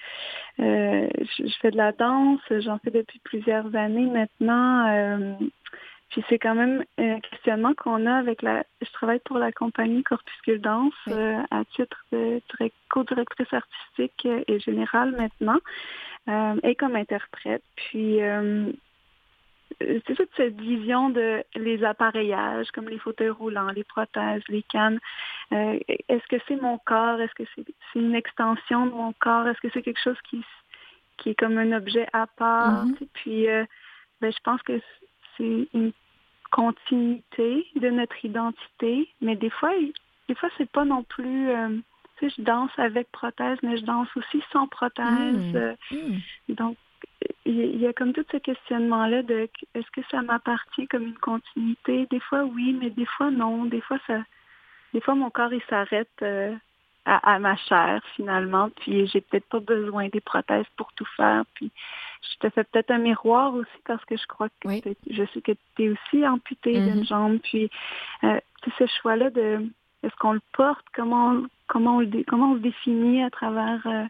euh, je, fais de la danse, j'en fais depuis plusieurs années maintenant. Euh, puis c'est quand même un questionnement qu'on a avec la. Je travaille pour la compagnie Corpuscule Danse à titre de co-directrice artistique et générale maintenant, et comme interprète. Puis c'est toute cette vision de les appareillages, comme les fauteuils roulants, les prothèses, les cannes. Euh, est-ce que c'est mon corps? Est-ce que c'est une extension de mon corps? Est-ce que c'est quelque chose qui, qui est comme un objet à part? Mm-hmm. Puis, euh, ben, je pense que c'est une continuité de notre identité, mais des fois, des fois, c'est pas non plus. Euh, tu sais, je danse avec prothèse, mais je danse aussi sans prothèse. Mm. Mm. Donc, il y a comme tout ce questionnement-là de est-ce que ça m'appartient comme une continuité? Des fois oui, mais des fois non. Des fois ça des fois mon corps il s'arrête euh, à, ma chair finalement, puis j'ai peut-être pas besoin des prothèses pour tout faire. Puis je te fais peut-être un miroir aussi parce que je crois que je sais que tu es aussi amputé d'une mm-hmm. jambe. Puis euh, ce choix-là de est-ce qu'on le porte, comment comment on le comment on le définit à travers euh,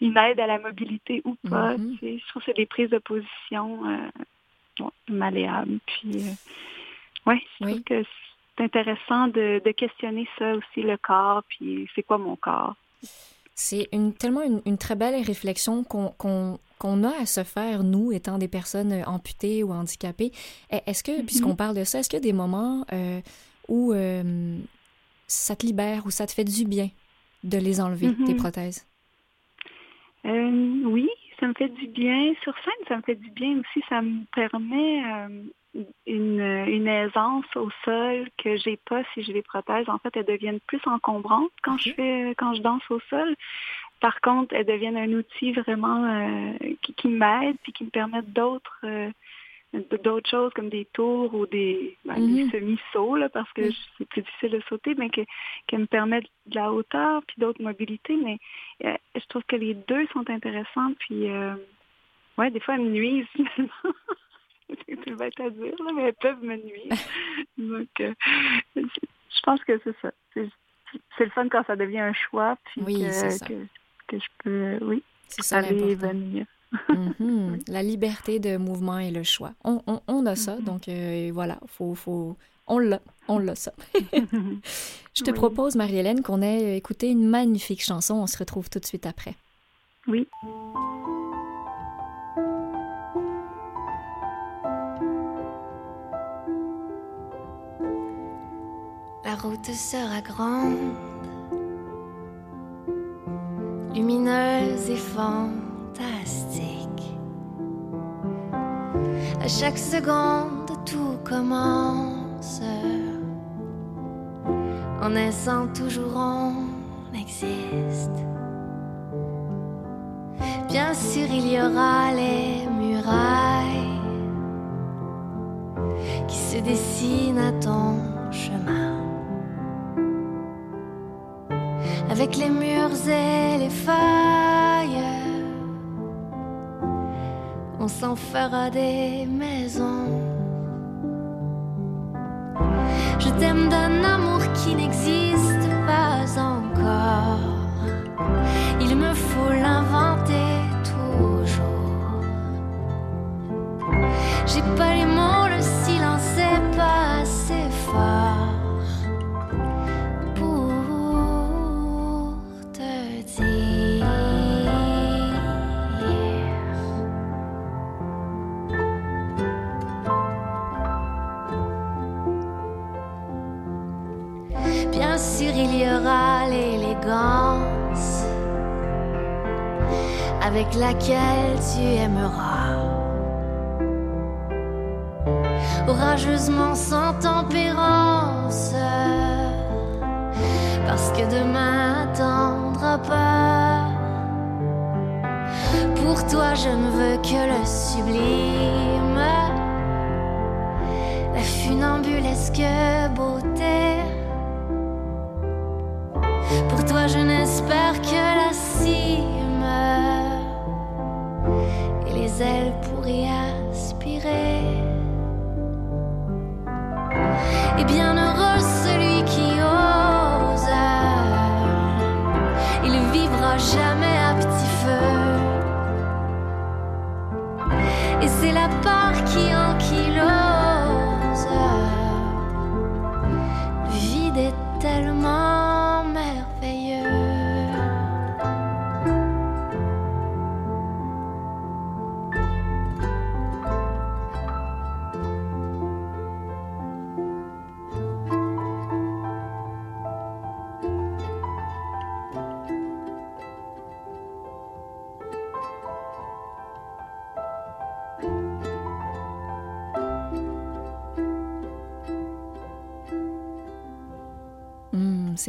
une aide à la mobilité ou pas? Mhm. Je trouve que c'est des prises de position euh, malléables. Puis, euh, ouais, je trouve que c'est intéressant de, questionner ça aussi, le corps, puis c'est quoi mon corps? C'est une, tellement une, très belle réflexion qu'on a à se faire, nous, étant des personnes amputées ou handicapées. Est-ce que, mhm. puisqu'on parle de ça, est-ce qu'il y a des moments euh, où ça te libère, ou ça te fait du bien de les enlever, tes mhm. prothèses? Euh, oui, ça me fait du bien. Sur scène, ça me fait du bien aussi. Ça me permet euh, une, une, aisance au sol que j'ai pas si j'ai des prothèses. En fait, elles deviennent plus encombrantes quand je fais quand je danse au sol. Par contre, elles deviennent un outil vraiment euh, qui, qui m'aide puis qui me permettent d'autres d'autres choses comme des tours ou des, ben, mm-hmm. semi-sauts, parce que c'est plus difficile de sauter, mais que, qui me permettent de la hauteur puis d'autres mobilités. Mais euh, je trouve que les deux sont intéressants. Puis, euh, ouais, des fois, elles me nuisent, c'est bête à dire, mais elles peuvent me nuire. Donc, euh, je pense que c'est ça. C'est le fun quand ça devient un choix, puis que, que, je peux, oui, aller et Mhm. La liberté de mouvement et le choix. On, a ça, mhm. donc euh, voilà, faut, faut, on l'a, on l'a ça. Je te propose, Marie-Hélène, qu'on ait écouté une magnifique chanson. On se retrouve tout de suite après. Oui. La route sera grande, lumineuse et forte fantastique. À chaque seconde, tout commence. En naissant, toujours on existe. Bien sûr, il y aura les murailles qui se dessinent à ton chemin. Avec les murs et les failles, on s'en fera des maisons. Je t'aime d'un amour qui n'existe pas encore. Il me faut l'inventer avec laquelle tu aimeras. Orageusement sans tempérance, parce que demain attendra pas. Pour toi, je ne veux que le sublime, la funambulesque beauté. Pour toi, je n'espère que la cime ailes pour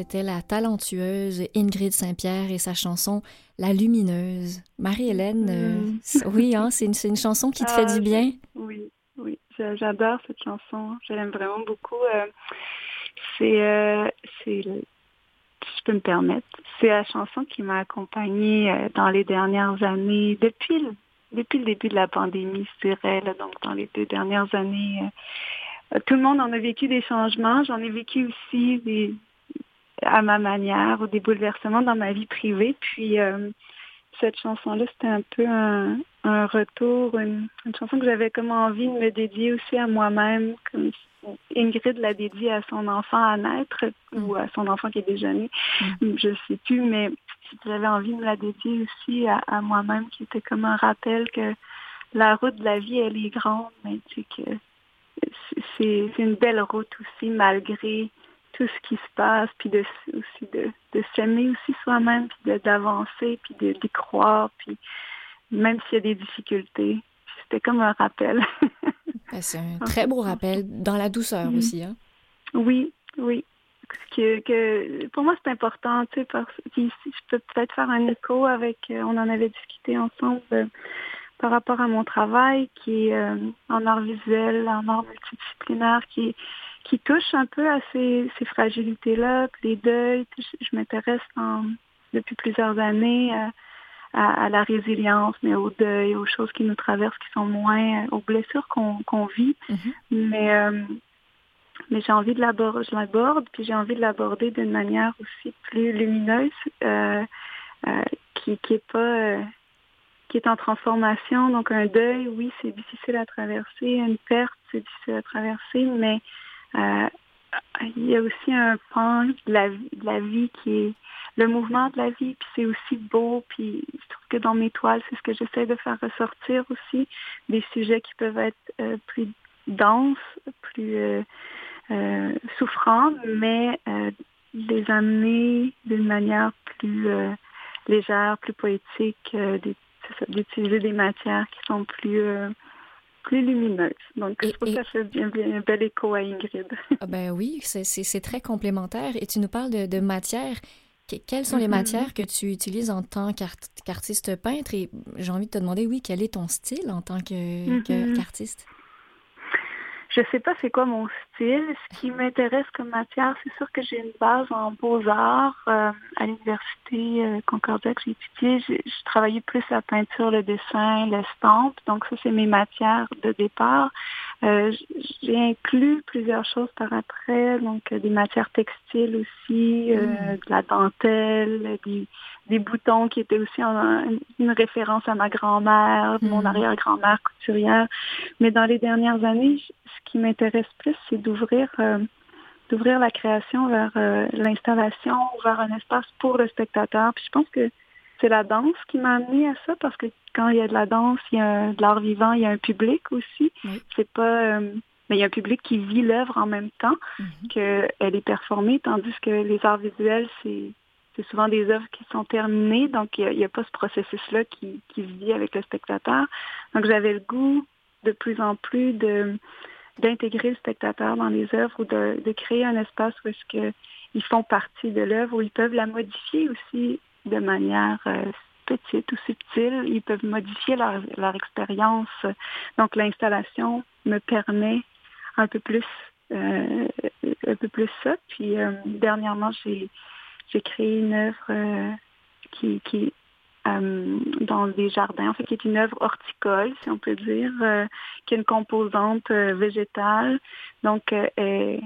C'était la talentueuse Ingrid Saint-Pierre et sa chanson La Lumineuse. Marie-Hélène, euh, oui, hein, c'est une, une chanson qui te fait Ah, du bien. Oui, oui, j'a- j'adore cette chanson. Je l'aime vraiment beaucoup. Euh, c'est, euh, si je peux me permettre, c'est la chanson qui m'a accompagnée dans les dernières années, depuis le, depuis le début de la pandémie, je dirais, là, donc dans les deux dernières années. tout le monde en a vécu des changements. J'en ai vécu aussi des, à ma manière, ou des bouleversements dans ma vie privée. Puis euh, cette chanson-là, c'était un peu un, un retour, une, une chanson que j'avais comme envie de me dédier aussi à moi-même, comme Ingrid l'a dédiée à son enfant à naître, ou à son enfant qui est déjà né, je sais plus, mais j'avais envie de me la dédier aussi à, à moi-même, qui était comme un rappel que la route de la vie, elle est grande, mais tu sais que c'est c'est une belle route aussi, malgré tout ce qui se passe, puis de, aussi de, de s'aimer aussi soi-même, puis de- d'avancer, puis de- d'y croire, puis même s'il y a des difficultés. C'était comme un rappel. Ben, C'est un très beau rappel, dans la douceur Mhm. aussi. Hein? oui, oui. Que, que pour moi c'est important, tu sais, parce si je peux peut-être faire un écho avec, euh, on en avait discuté ensemble euh, par rapport à mon travail qui est euh, en art visuel, en art multidisciplinaire, qui qui touche un peu à ces, ces fragilités-là, les deuils. Je, m'intéresse depuis plusieurs années euh, à, à la résilience, mais au deuil, aux choses qui nous traversent, qui sont moins, euh, aux blessures qu'on vit. Mhm. Mais euh, mais j'ai envie de l'aborder, je l'aborde, puis j'ai envie de l'aborder d'une manière aussi plus lumineuse, euh, euh, qui qui est pas euh, qui est en transformation. Donc un deuil, oui, c'est difficile à traverser, une perte, c'est difficile à traverser, mais il y a aussi un pan de la, vie- de la vie qui est le mouvement de la vie, puis c'est aussi beau, puis je trouve que dans mes toiles, c'est ce que j'essaie de faire ressortir aussi, des sujets qui peuvent être euh, plus denses, plus euh, souffrant, mais les amener d'une manière plus légère, plus poétique, d'utiliser des matières qui sont plus plus lumineuse. Donc, je trouve que ça fait bien, bien un bel écho à Ingrid. ah ben oui, c'est très complémentaire. Et tu nous parles de, de matière. quelles sont les mm-hmm. matières que tu utilises en tant qu'artiste peintre? Et j'ai envie de te demander, oui, quel est ton style en tant mm-hmm. qu'artiste? Je sais pas c'est quoi mon style. Ce qui m'intéresse comme matière, c'est sûr que j'ai une base en beaux-arts. Euh, à l'université euh, Concordia que j'ai étudié, j'ai travaillé plus la peinture, le dessin, l'estampe. Donc ça, c'est mes matières de départ. Euh, j'ai inclus plusieurs choses par après, donc euh, des matières textiles aussi, euh, mm. de la dentelle, des, des, boutons qui étaient aussi une référence à ma grand-mère, mon mm. arrière-grand-mère couturière. Mais dans les dernières années, ce qui m'intéresse plus, c'est d'ouvrir d'ouvrir la création vers l'installation, vers un espace pour le spectateur. Puis je pense que c'est la danse qui m'a amené à ça parce que quand il y a de la danse, il y a de l'art vivant, il y a un public aussi. C'est pas euh, mais il y a un public qui vit l'œuvre en même temps mm-hmm. qu'elle est performée, tandis que les arts visuels, c'est c'est souvent des œuvres qui sont terminées, donc il n'y a, pas ce processus-là qui, qui vit avec le spectateur. Donc j'avais le goût de plus en plus de d'intégrer le spectateur dans les œuvres ou de, de créer un espace où est-ce que ils font partie de l'œuvre, où ils peuvent la modifier aussi de manière euh, petite ou subtile. Ils peuvent modifier leur, expérience. Donc l'installation me permet un peu plus euh, un peu plus ça. Puis euh, dernièrement, j'ai créé une œuvre qui, dans des jardins, en fait, qui est une œuvre horticole, si on peut dire, qui a une composante végétale. Donc, elle,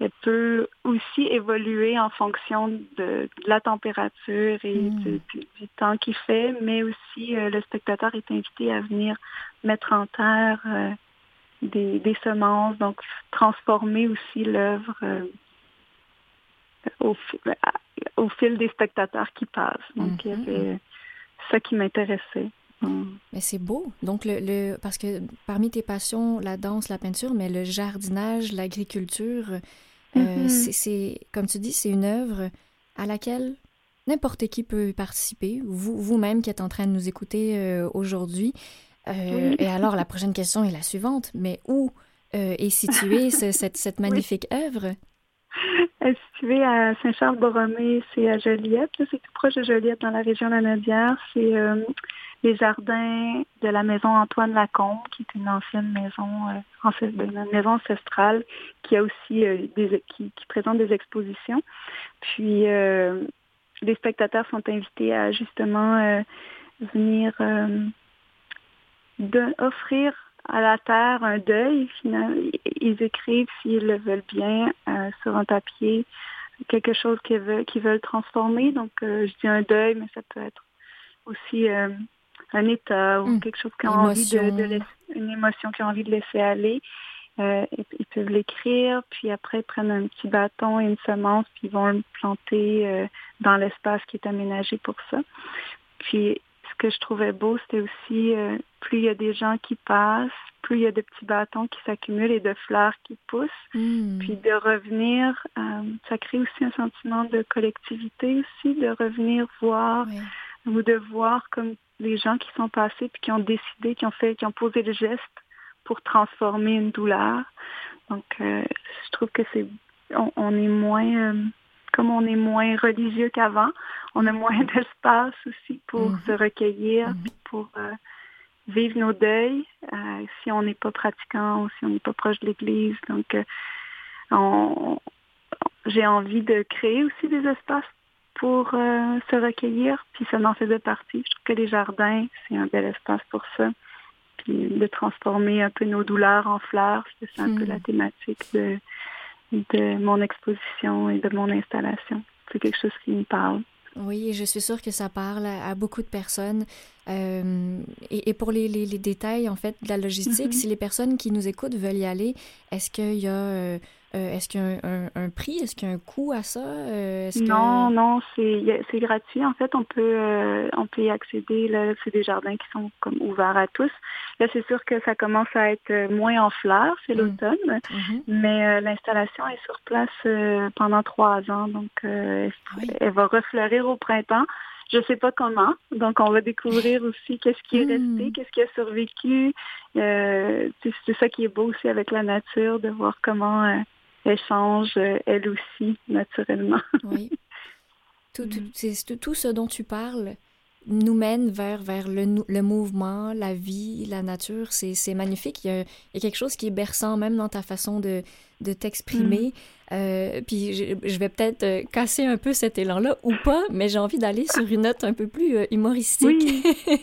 elle peut aussi évoluer en fonction de, la température et hmm. du, temps qu'il fait, mais aussi euh, le spectateur est invité à venir mettre en terre euh, des, semences, donc transformer aussi l'œuvre euh, au, au, fil des spectateurs qui passent. Donc, il y avait ça qui m'intéressait. Mais c'est beau. Donc, le, le, parce que parmi tes passions, la danse, la peinture, mais le jardinage, l'agriculture, euh, mm-hmm. c'est, comme tu dis, c'est une œuvre à laquelle n'importe qui peut participer. Vous, vous-même qui êtes en train de nous écouter euh, aujourd'hui. Euh, et alors, la prochaine question est la suivante. Mais où est située cette, cette, magnifique œuvre? Elle est située à Saint-Charles-Borromée, c'est à Joliette. C'est tout proche de Joliette, dans la région de la Nodière. C'est les jardins de la maison Antoine Lacombe, qui est une ancienne maison, euh, une maison ancestrale, qui a aussi euh, des, qui, présente des expositions. Puis euh, les spectateurs sont invités à justement euh, venir offrir à la terre un deuil. Ils écrivent s'ils le veulent bien sur un papier quelque chose qu'ils veulent, qu'ils veulent transformer. Donc, je dis un deuil, mais ça peut être aussi un état ou hmm. quelque chose qui a envie de, laisser, une émotion qui a envie de laisser aller. Euh, ils peuvent l'écrire, puis après ils prennent un petit bâton et une semence, puis ils vont le planter euh, dans l'espace qui est aménagé pour ça. Puis ce que je trouvais beau, c'était aussi euh, plus il y a des gens qui passent, plus il y a de petits bâtons qui s'accumulent et de fleurs qui poussent. Hmm. Puis de revenir, ça crée aussi un sentiment de collectivité aussi, de revenir voir ou de voir comme les gens qui sont passés puis qui ont décidé, qui ont fait, qui ont posé le geste pour transformer une douleur. Donc, euh, je trouve que c'est, on, est moins, euh, comme on est moins religieux qu'avant, on a moins d'espace aussi pour mhm. se recueillir, mhm. pour euh, vivre nos deuils, si on n'est pas pratiquant ou si on n'est pas proche de l'Église. Donc, on, j'ai envie de créer aussi des espaces pour euh, se recueillir, puis ça en faisait partie. Je trouve que les jardins, c'est un bel espace pour ça. Puis de transformer un peu nos douleurs en fleurs, c'est un peu la hmm. thématique de, de mon exposition et de mon installation. C'est quelque chose qui me parle. Oui, je suis sûre que ça parle à, beaucoup de personnes. Et, pour les, les, détails, en fait, de la logistique, mm-hmm. si les personnes qui nous écoutent veulent y aller, est-ce qu'il y a euh, est-ce qu'il y a un, prix? Est-ce qu'il y a un coût à ça? Euh, non, non, c'est gratuit. En fait, on peut, euh, on peut y accéder. C'est des jardins qui sont comme ouverts à tous. Là, c'est sûr que ça commence à être moins en fleurs, c'est mm. l'automne, mm-hmm. mais l'installation est sur place pendant trois ans. Donc, elle va refleurir au printemps. Je ne sais pas comment. Donc, on va découvrir aussi qu'est-ce qui est mm. resté, qu'est-ce qui a survécu. c'est ça qui est beau aussi avec la nature, de voir comment elle change, euh, elle aussi, naturellement. oui. Tout, tout, tout, ce dont tu parles nous mène vers, vers le, le mouvement, la vie, la nature. C'est magnifique. Il y, a, il y, a, quelque chose qui est berçant même dans ta façon de, de t'exprimer. Mm. Euh, puis je, vais peut-être euh, casser un peu cet élan-là ou pas, mais j'ai envie d'aller sur une note un peu plus euh, humoristique. Oui,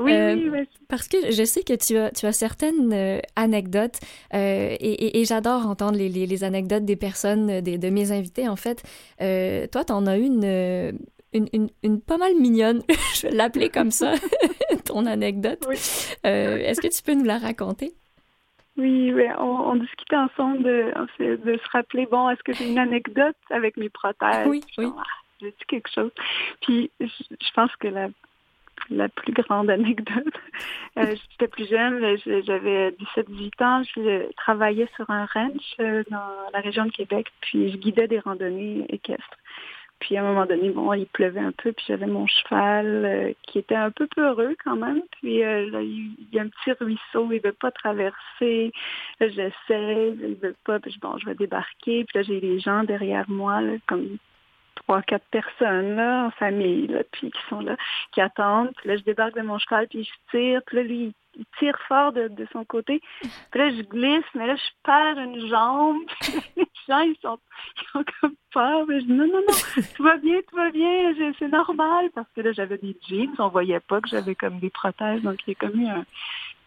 oui, Parce que je sais que tu as, tu as certaines anecdotes et, et, j'adore entendre les, les, anecdotes des personnes, des, de mes invités en fait. toi, tu en as une, une, une, une, pas mal mignonne, je vais l'appeler comme ça, ton anecdote. Est-ce que tu peux nous la raconter? Oui, on, discutait ensemble de, de, se rappeler, bon, est-ce que j'ai une anecdote avec mes prothèses? Oui, oui. Ah, j'ai dit quelque chose. Puis je, pense que la, la plus grande anecdote, euh, j'étais plus jeune, j'avais 17-18 ans, je travaillais sur un ranch euh, dans la région de Québec, puis je guidais des randonnées équestres. Puis à un moment donné, bon, il pleuvait un peu, puis j'avais mon cheval euh, qui était un peu peureux quand même. Puis euh, là, il y a un petit ruisseau, il veut pas traverser. J'essaie, il veut pas, puis bon, je vais débarquer. Puis là, j'ai les gens derrière moi, comme trois, quatre personnes là, en famille, là, puis qui sont là, qui attendent. Puis là, je débarque de mon cheval, puis je tire. Puis là, lui, il tire fort de, son côté. Puis là, je glisse, mais là, je perds une jambe. les gens, ils sont, ils ont comme peur. Mais je dis, non, non, non, tout va bien, tout va bien, c'est normal. Parce que là, j'avais des jeans, on voyait pas que j'avais comme des prothèses. Donc, il y a comme eu un,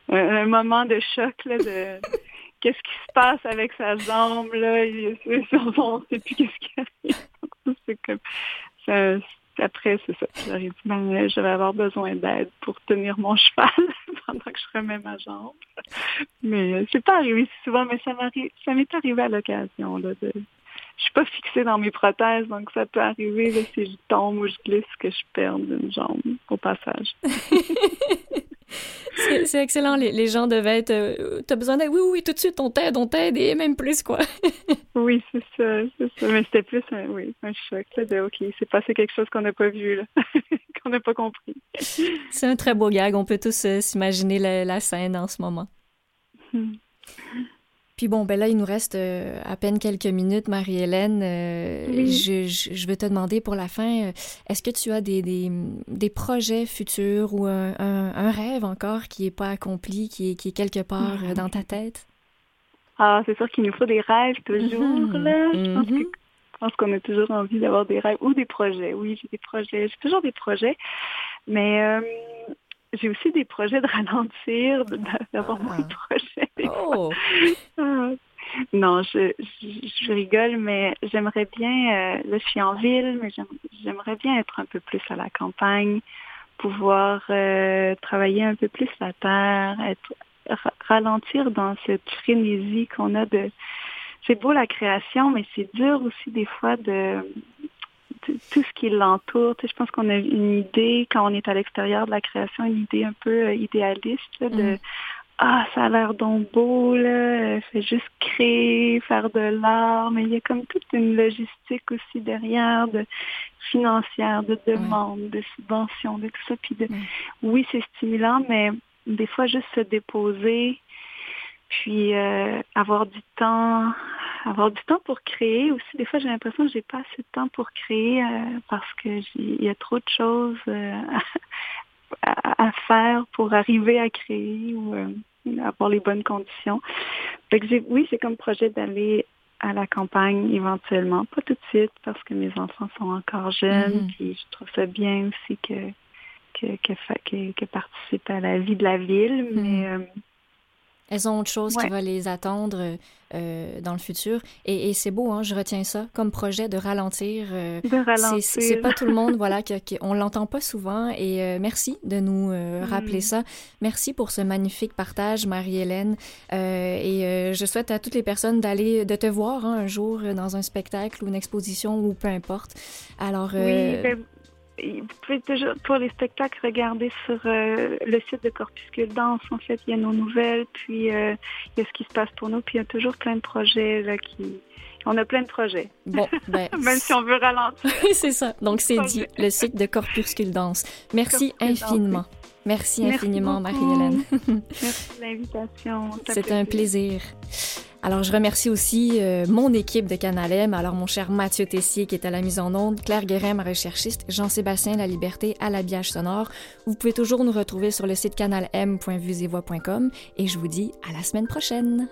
un, moment de choc, là, de qu'est-ce qui se passe avec sa jambe, là? on ne sait plus qu'est-ce qui arrive. C'est après, c'est ça. J'aurais dit, ben, je vais avoir besoin d'aide pour tenir mon cheval pendant que je remets ma jambe. Mais euh, c'est pas arrivé si souvent, mais ça m'est arrivé à l'occasion, de, je suis pas fixée dans mes prothèses, donc ça peut arriver si je tombe ou je glisse que je perde une jambe au passage. c'est excellent. Les, gens devaient être. Euh, T'as besoin d'aide? Oui, oui, tout de suite, on t'aide, on t'aide et même plus, quoi. oui, c'est ça, c'est ça. Mais c'était plus un, oui, un choc. de, OK, c'est passé quelque chose qu'on n'a pas vu, là, qu'on n'a pas compris. c'est un très beau gag. On peut tous euh, s'imaginer la, scène en ce moment. Hmm. Puis bon, ben là, il nous reste euh, à peine quelques minutes, Marie-Hélène. Euh, je, je, vais te demander pour la fin, euh, est-ce que tu as des, des, des, projets futurs ou un, un, rêve encore qui n'est pas accompli, qui est, qui est quelque part dans ta tête? Ah, c'est sûr qu'il nous faut des rêves toujours, mm-hmm. là. Mm-hmm. Je pense qu'on a toujours envie d'avoir des rêves ou des projets. Oui, j'ai des projets. J'ai toujours des projets. Mais j'ai aussi des projets de ralentir, d'avoir moins de ah. projets. Oh. Ah. non, je, je, rigole, mais j'aimerais bien, euh, là je suis en ville, mais j'aimerais bien être un peu plus à la campagne, pouvoir euh, travailler un peu plus la terre, être ralentir dans cette frénésie qu'on a de... C'est beau la création, mais c'est dur aussi des fois de tout ce qui l'entoure. je pense qu'on a une idée, quand on est à l'extérieur de la création, une idée un peu euh, idéaliste de mm. Ah, ça a l'air donc beau, là, fait juste créer, faire de l'art, mais il y a comme toute une logistique aussi derrière, de financière, de demande, de subvention, de tout ça. Puis de, oui, c'est stimulant, mais des fois juste se déposer, puis euh, avoir du temps, avoir du temps pour créer aussi. Des fois, j'ai l'impression que j'ai pas assez de temps pour créer euh, parce que il y a trop de choses euh, à, faire pour arriver à créer ou avoir les bonnes conditions. Fait que oui, c'est comme projet d'aller à la campagne éventuellement, pas tout de suite parce que mes enfants sont encore jeunes. Mm-hmm. Puis je trouve ça bien aussi que que, que, que, participe à la vie de la ville, mm-hmm. mais Elles ont autre chose qui va les attendre euh, dans le futur. Et, c'est beau, hein, je retiens ça comme projet de ralentir. Euh, de ralentir. C'est pas tout le monde, voilà, que, on l'entend pas souvent. Et euh, merci de nous rappeler mm. ça. Merci pour ce magnifique partage, Marie-Hélène. et je souhaite à toutes les personnes d'aller, de te voir hein, un jour dans un spectacle ou une exposition ou peu importe. Alors. Oui, ben, vous pouvez toujours, pour les spectacles, regarder sur euh, le site de Corpuscule Danse. En fait, il y a nos nouvelles, puis euh, il y a ce qui se passe pour nous, puis il y a toujours plein de projets là, qui... On a plein de projets. Bon, ben, Même si on veut ralentir. c'est ça. Donc, c'est dit, le site de Corpuscule Danse. Merci infiniment. Merci, infiniment, Marie-Hélène. Merci de l'invitation. C'est un plaisir. Alors, je remercie aussi euh, mon équipe de Canal M. Alors, mon cher Mathieu Tessier qui est à la mise en onde, Claire Guérin, ma recherchiste, Jean-Sébastien La Liberté à l'habillage sonore. Vous pouvez toujours nous retrouver sur le site canalm.vusevoix.com et je vous dis à la semaine prochaine.